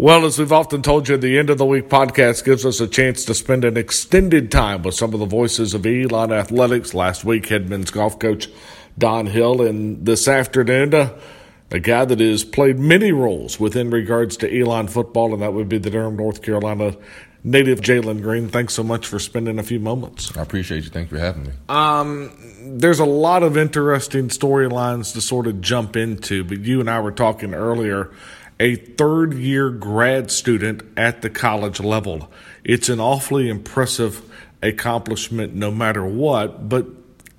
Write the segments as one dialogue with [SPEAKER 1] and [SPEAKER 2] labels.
[SPEAKER 1] Well, as we've often told you, the end of the week podcast gives us a chance to spend an extended time with some of the voices of Elon Athletics. Last week, head men's golf coach Don Hill, and this afternoon, uh, a guy that has played many roles within regards to Elon football, and that would be the Durham, North Carolina native Jalen Greene. Thanks so much for spending a few moments.
[SPEAKER 2] I appreciate you. Thank you for having me.
[SPEAKER 1] Um, there's a lot of interesting storylines to sort of jump into, but you and I were talking earlier a third year grad student at the college level. It's an awfully impressive accomplishment no matter what, but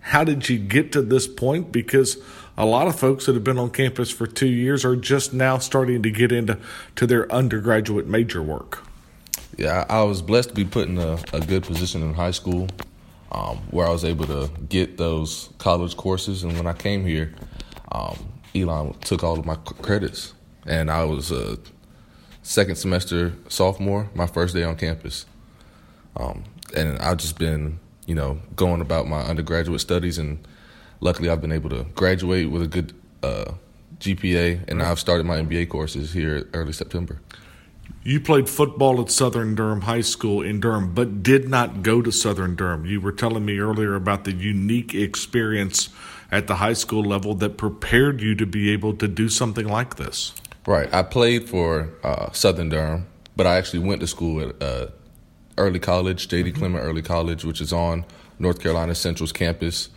[SPEAKER 1] how did you get to this point? Because a lot of folks that have been on campus for two years are just now starting to get into to their undergraduate major work.
[SPEAKER 2] Yeah, I was blessed to be put in a, a good position in high school um, where I was able to get those college courses. And when I came here, um, Elon took all of my credits and I was a second semester sophomore, my first day on campus. Um, and I've just been, you know, going about my undergraduate studies, and luckily I've been able to graduate with a good uh, GPA, and I've started my MBA courses here early September.
[SPEAKER 1] You played football at Southern Durham High School in Durham, but did not go to Southern Durham. You were telling me earlier about the unique experience at the high school level that prepared you to be able to do something like this.
[SPEAKER 2] Right. I played for uh, Southern Durham, but I actually went to school at uh, Early College, J.D. Mm-hmm. Clement Early College, which is on North Carolina Central's campus,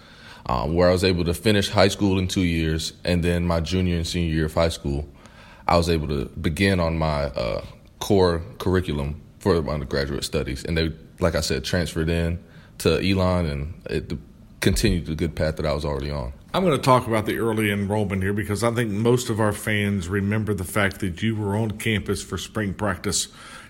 [SPEAKER 2] um, where I was able to finish high school in two years, and then my junior and senior year of high school, I was able to begin on my uh, core curriculum for undergraduate studies, and they, like I said, transferred in to Elon, and it continued the good path that I was already on.
[SPEAKER 1] I'm going to talk about the early enrollment here because I think most of our fans remember the fact that you were on campus for spring practice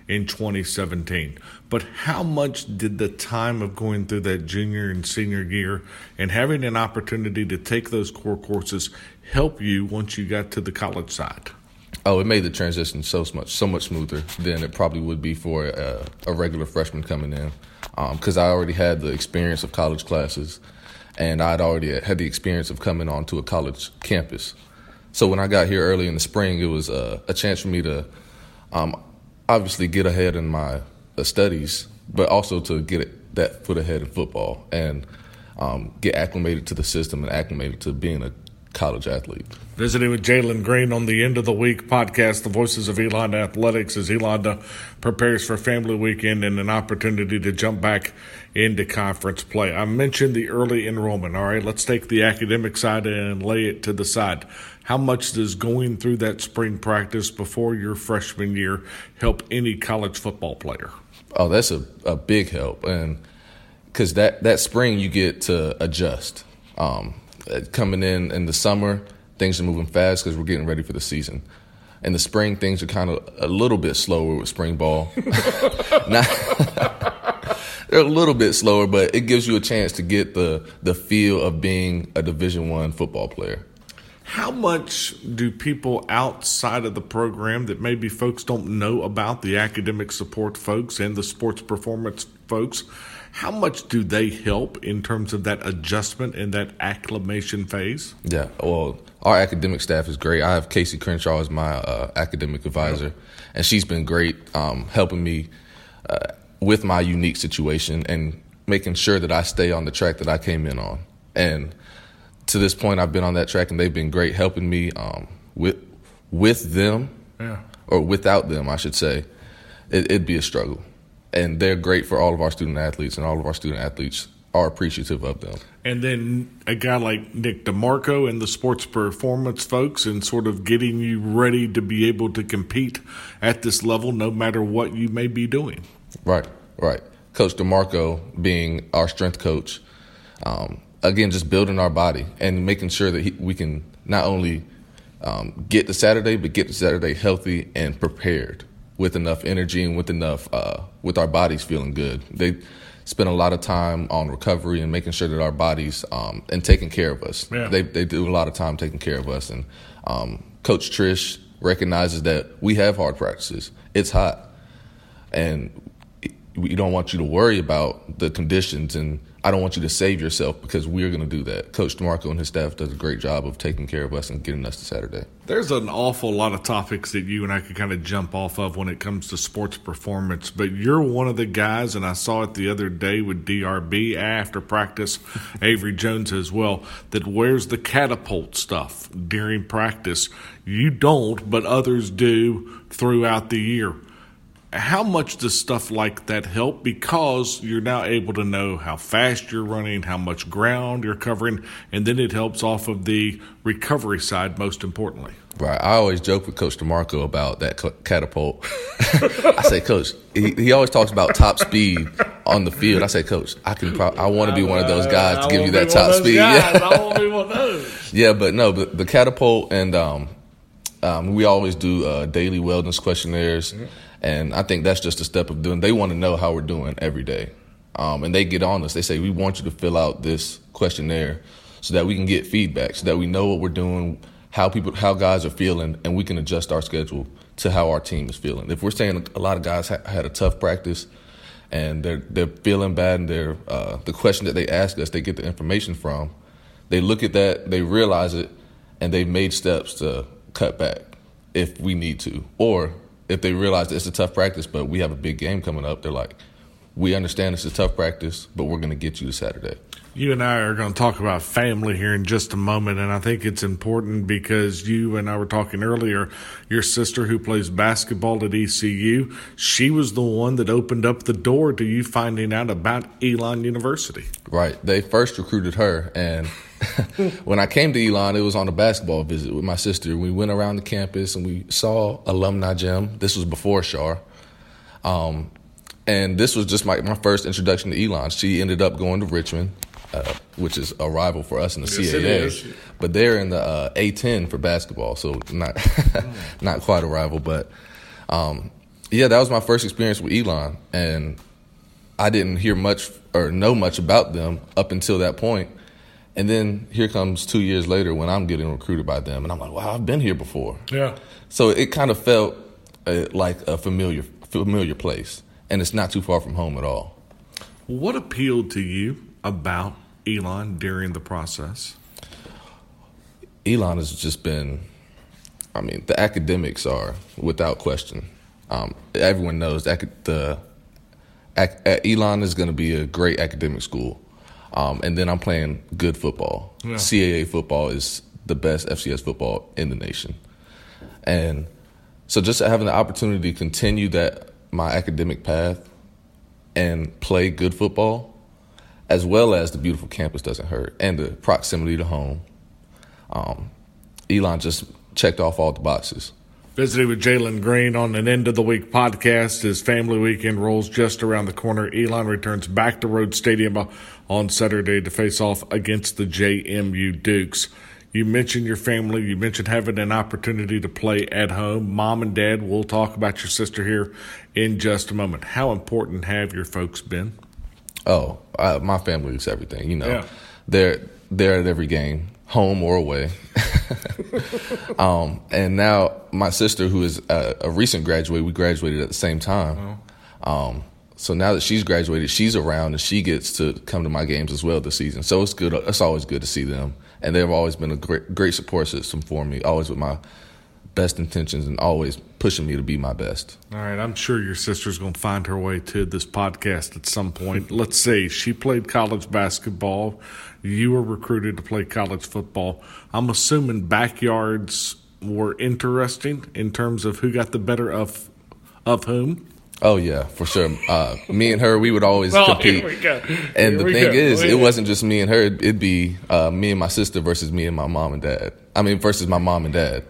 [SPEAKER 1] in 2017. But how much did the time of going through that junior and senior year and having an opportunity to take those core courses help you once you got to the college side?
[SPEAKER 2] Oh, it made the transition so much so much smoother than it probably would be for a, a regular freshman coming in, because um, I already had the experience of college classes and I'd already had the experience of coming onto a college campus. So when I got here early in the spring, it was uh, a chance for me to um, obviously get ahead in my uh, studies, but also to get that foot ahead in football and um, get acclimated to the system and acclimated to being a college athlete.
[SPEAKER 1] Visiting with Jalen Greene on the End of the Week podcast, the Voices of Elon Athletics, as Elon prepares for Family Weekend and an opportunity to jump back into conference play. I mentioned the early enrollment. All right, let's take the academic side and lay it to the side. How much does going through that spring practice before your freshman year help any college football player?
[SPEAKER 2] Oh, that's a, a big help. And because that, that spring you get to adjust. Um, uh, Uh, coming in in the summer, things are moving fast because we're getting ready for the season. In the spring, things are kind of a little bit slower with spring ball. They're a little bit slower, but it gives you a chance to get the the feel of being a Division One football player.
[SPEAKER 1] How much do people outside of the program that maybe folks don't know about the academic support folks and the sports performance folks? How much do they help in terms of that adjustment and that acclimation phase?
[SPEAKER 2] Yeah, well, our academic staff is great. I have Casey Crenshaw as my uh, academic advisor, and she's been great um, helping me uh, with my unique situation and making sure that I stay on the track that I came in on. And to this point, I've been on that track, and they've been great helping me um, with with them, yeah. or without them, I should say. It, it'd be a struggle, and they're great for all of our student athletes, and all of our student athletes are appreciative of them.
[SPEAKER 1] And then a guy like Nick DeMarco and the sports performance folks, and sort of getting you ready to be able to compete at this level, no matter what you may be doing.
[SPEAKER 2] Right, right. Coach DeMarco being our strength coach, um, again, just building our body and making sure that he, we can not only um, get to Saturday, but get to Saturday healthy and prepared with enough energy and with enough uh, with our bodies feeling good. They spend a lot of time on recovery and making sure that our bodies um, and taking care of us. Yeah. They they do a lot of time taking care of us. And um, Coach Trish recognizes that we have hard practices. It's hot, and we don't want you to worry about the conditions and I don't want you to save yourself because we're going to do that. Coach DeMarco and his staff does a great job of taking care of us and getting us to Saturday.
[SPEAKER 1] There's an awful lot of topics that you and I could kind of jump off of when it comes to sports performance, but you're one of the guys, and I saw it the other day with DRB after practice, Avery Jones as well, that wears the catapult stuff during practice. You don't, but others do throughout the year how much does stuff like that help because you're now able to know how fast you're running, how much ground you're covering, and then it helps off of the recovery side most importantly.
[SPEAKER 2] Right. I always joke with Coach DeMarco about that catapult. I say, Coach, he, he, always talks about top speed on the field. I say, Coach, I can. Pro- I want to be one of those guys to give you that top speed.
[SPEAKER 1] Guys. Yeah. I want to be one of those.
[SPEAKER 2] yeah, but no, but the catapult and um, um, we always do uh, daily wellness questionnaires. Mm-hmm and I think that's just a step of doing. They want to know how we're doing every day, um, and they get on us. They say we want you to fill out this questionnaire so that we can get feedback, so that we know what we're doing, how people, how guys are feeling, and we can adjust our schedule to how our team is feeling. If we're saying a lot of guys ha- had a tough practice and they're they're feeling bad, and they're uh, the question that they ask us, they get the information from, they look at that, they realize it, and they've made steps to cut back if we need to, or if they realize it's a tough practice, but we have a big game coming up, they're like, we understand it's a tough practice, but we're going to get you to Saturday.
[SPEAKER 1] You and I are going to talk about family here in just a moment, and I think it's important because you and I were talking earlier. Your sister, who plays basketball at ECU, she was the one that opened up the door to you finding out about Elon University.
[SPEAKER 2] Right. They first recruited her, and when I came to Elon, it was on a basketball visit with my sister. We went around the campus and we saw alumni gym. This was before Schar. Um, and this was just my, my first introduction to Elon. She ended up going to Richmond, uh, which is a rival for us in the yes, CAA. But they're in the uh, A10 for basketball, so not not quite a rival. But um, yeah, that was my first experience with Elon, and I didn't hear much or know much about them up until that point. And then here comes two years later when I'm getting recruited by them, and I'm like, wow, I've been here before.
[SPEAKER 1] Yeah.
[SPEAKER 2] So it kind of felt uh, like a familiar familiar place, and it's not too far from home at all.
[SPEAKER 1] What appealed to you about Elon during the process?
[SPEAKER 2] Elon has just been, I mean, the academics are without question. Um, everyone knows that the Elon is going to be a great academic school. Um, and then I'm playing good football. Yeah. CAA football is the best FCS football in the nation. And so just having the opportunity to continue that my academic path and play good football, as well as the beautiful campus doesn't hurt and the proximity to home. Um, Elon just checked off all the boxes.
[SPEAKER 1] Visiting with Jalen Greene on an end of the week podcast. His family weekend rolls just around the corner. Elon returns back to Rhodes Stadium on Saturday to face off against the JMU Dukes. You mentioned your family. You mentioned having an opportunity to play at home. Mom and dad, we'll talk about your sister here in just a moment. How important have your folks been?
[SPEAKER 2] Oh, uh, my family is everything. You know, yeah. they're they're at every game, home or away. um, and now my sister, who is a, a, recent graduate, we graduated at the same time. Oh. Um, so now that she's graduated, she's around and she gets to come to my games as well this season. So it's good. It's always good to see them, and they've always been a great, great support system for me. Always with my best intentions and always pushing me to be my best.
[SPEAKER 1] All right, I'm sure your sister's going to find her way to this podcast at some point. Let's see. She played college basketball. You were recruited to play college football. I'm assuming backyards were interesting in terms of who got the better of of whom.
[SPEAKER 2] Oh yeah, for sure. Uh, me and her, we would always oh, compete. And the thing go. is, it wasn't just me and her. It'd be uh, me and my sister versus me and my mom and dad. I mean, versus my mom and dad.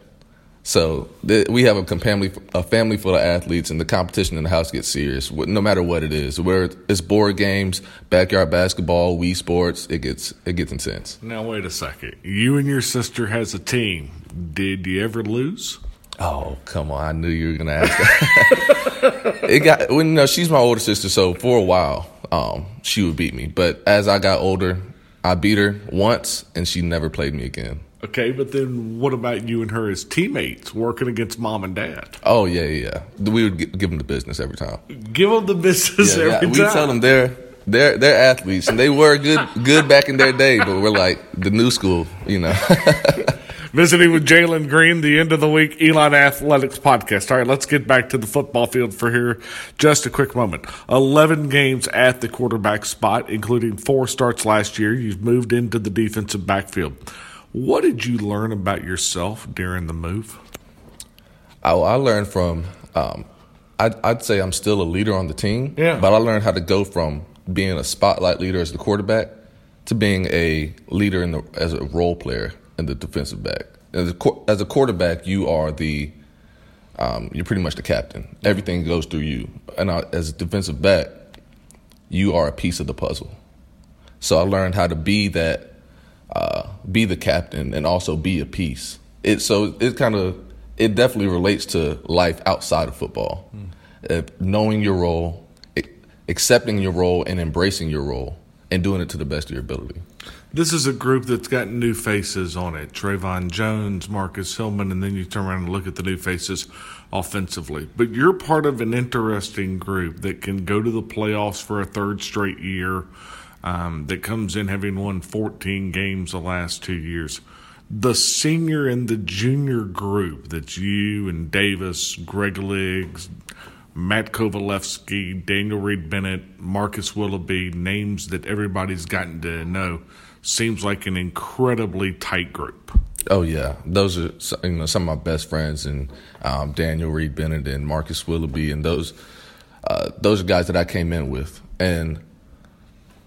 [SPEAKER 2] So th- we have a family, a family full of athletes, and the competition in the house gets serious. No matter what it is, where it's board games, backyard basketball, Wii Sports, it gets it gets intense.
[SPEAKER 1] Now wait a second. You and your sister has a team. Did you ever lose?
[SPEAKER 2] Oh come on! I knew you were gonna ask. That. it got when you know she's my older sister, so for a while, um, she would beat me. But as I got older, I beat her once, and she never played me again.
[SPEAKER 1] Okay, but then what about you and her as teammates working against mom and dad?
[SPEAKER 2] Oh yeah, yeah. We would give them the business every time.
[SPEAKER 1] Give them the business
[SPEAKER 2] Yeah,
[SPEAKER 1] every
[SPEAKER 2] yeah.
[SPEAKER 1] time.
[SPEAKER 2] We tell them they're they're they're athletes and they were good good back in their day, but we're like the new school, you know.
[SPEAKER 1] Visiting with Jalen Greene, the end of the week Elon Athletics podcast. All right, let's get back to the football field for here. Just a quick moment. 11 games at the quarterback spot, including four starts last year. You've moved into the defensive backfield. What did you learn about yourself during the move?
[SPEAKER 2] I, I learned from. Um, I'd, I'd say I'm still a leader on the team.
[SPEAKER 1] Yeah.
[SPEAKER 2] But I learned how to go from being a spotlight leader as the quarterback to being a leader in the as a role player in the defensive back. As a as a quarterback, you are the um, you're pretty much the captain. Everything goes through you. And I, as a defensive back, you are a piece of the puzzle. So I learned how to be that, uh, be the captain, and also be a piece. It so it kind of it definitely relates to life outside of football. Uh, knowing your role, accepting your role, and embracing your role, and doing it to the best of your ability.
[SPEAKER 1] This is a group that's got new faces on it. Trayvon Jones, Marcus Hillman, and then you turn around and look at the new faces offensively. But you're part of an interesting group that can go to the playoffs for a third straight year, um, that comes in having won 14 games the last two years. The senior and the junior group that's you and Davis, Greg Liggs, Matt Kovalevsky, Daniel Reed Bennett, Marcus Willoughby, names that everybody's gotten to know, seems like an incredibly tight group.
[SPEAKER 2] Oh yeah, those are you know some of my best friends, and um, Daniel Reed Bennett and Marcus Willoughby, and those uh, those are guys that I came in with, and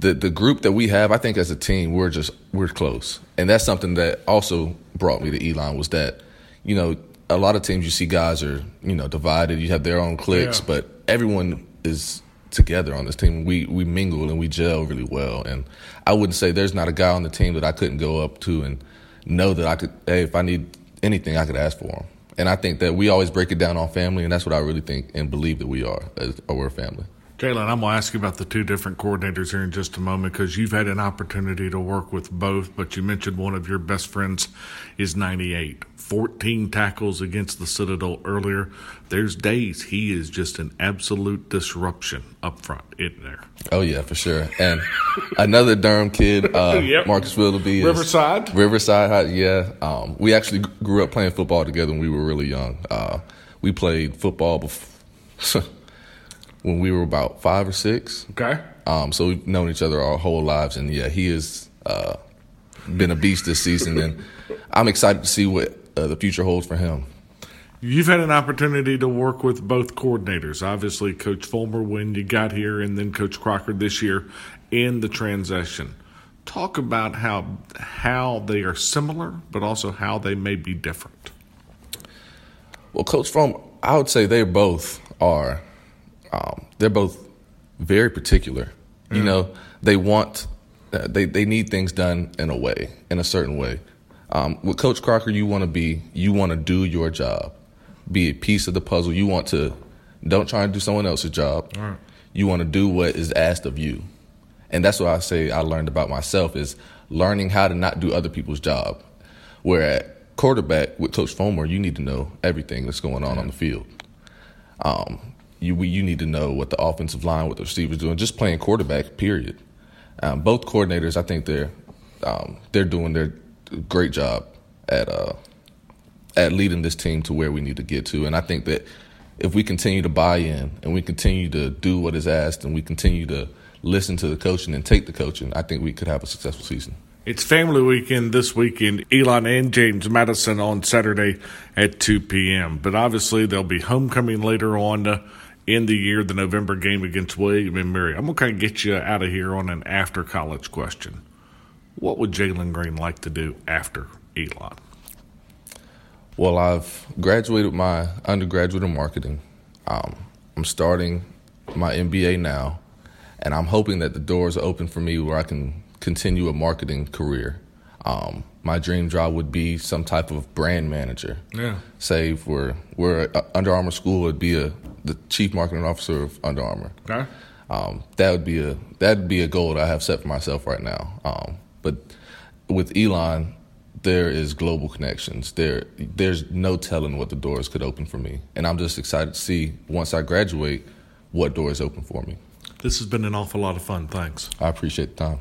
[SPEAKER 2] the the group that we have, I think as a team, we're just we're close, and that's something that also brought me to Elon was that you know a lot of teams you see guys are you know divided, you have their own cliques,
[SPEAKER 1] Yeah.
[SPEAKER 2] but everyone is together on this team. We we mingle and we gel really well, and I wouldn't say there's not a guy on the team that I couldn't go up to and know that I could. Hey, if I need anything, I could ask for him. And I think that we always break it down on family, and that's what I really think and believe that we are. As, we're a family.
[SPEAKER 1] Jalen, I'm going to ask you about the two different coordinators here in just a moment because you've had an opportunity to work with both, but you mentioned one of your best friends is 98. 14 tackles against the Citadel earlier. There's days he is just an absolute disruption up front, isn't there?
[SPEAKER 2] Oh yeah, for sure. And another Durham kid, uh,
[SPEAKER 1] Yep.
[SPEAKER 2] Marcus Willoughby, is,
[SPEAKER 1] Riverside?
[SPEAKER 2] Riverside, yeah. Um, we actually grew up playing football together when we were really young. Uh, we played football bef- when we were about five or six.
[SPEAKER 1] Okay.
[SPEAKER 2] Um, so we've known each other our whole lives, and yeah, he has uh, been a beast this season, and I'm excited to see what uh, the future holds for him.
[SPEAKER 1] You've had an opportunity to work with both coordinators. Obviously, Coach Fulmer when you got here, and then Coach Crocker this year in the transition. Talk about how how they are similar, but also how they may be different.
[SPEAKER 2] Well, Coach From, I would say they both are. Um, they're both very particular. You know, they want, uh, they they need things done in a way, in a certain way. Um, with Coach Crocker, you want to be, you want to do your job, be a piece of the puzzle. You want to, don't try and do someone else's job. You want to do what is asked of you, and that's what I say. I learned about myself is learning how to not do other people's job. Where at quarterback with Coach Fomer, you need to know everything that's going on on the field. Um, you you need to know what the offensive line, what the receivers doing, just playing quarterback. Period. Um, both coordinators, I think they're um, they're doing their great job at uh, at leading this team to where we need to get to, and I think that if we continue to buy in and we continue to do what is asked and we continue to listen to the coaching and take the coaching, I think we could have a successful season.
[SPEAKER 1] It's family weekend this weekend. Elon and James Madison on Saturday at 2 p.m. But obviously, there'll be homecoming later on uh, in the year, the November game against William and Mary. I'm going to kind of get you out of here on an after college question. What would Jalen Greene like to do after Elon?
[SPEAKER 2] Well, I've graduated my undergraduate in marketing. Um, I'm starting my MBA now, and I'm hoping that the doors are open for me where I can continue a marketing career. Um, my dream job would be some type of brand manager.
[SPEAKER 1] Yeah.
[SPEAKER 2] Say if we're we're Under Armour school, would be a the chief marketing officer of Under Armour.
[SPEAKER 1] Okay.
[SPEAKER 2] Um, that would be a that'd be a goal that I have set for myself right now. Um, but with Elon, there is global connections. There, there's no telling what the doors could open for me, and I'm just excited to see once I graduate what doors open for me.
[SPEAKER 1] This has been an awful lot of fun. Thanks.
[SPEAKER 2] I appreciate the time.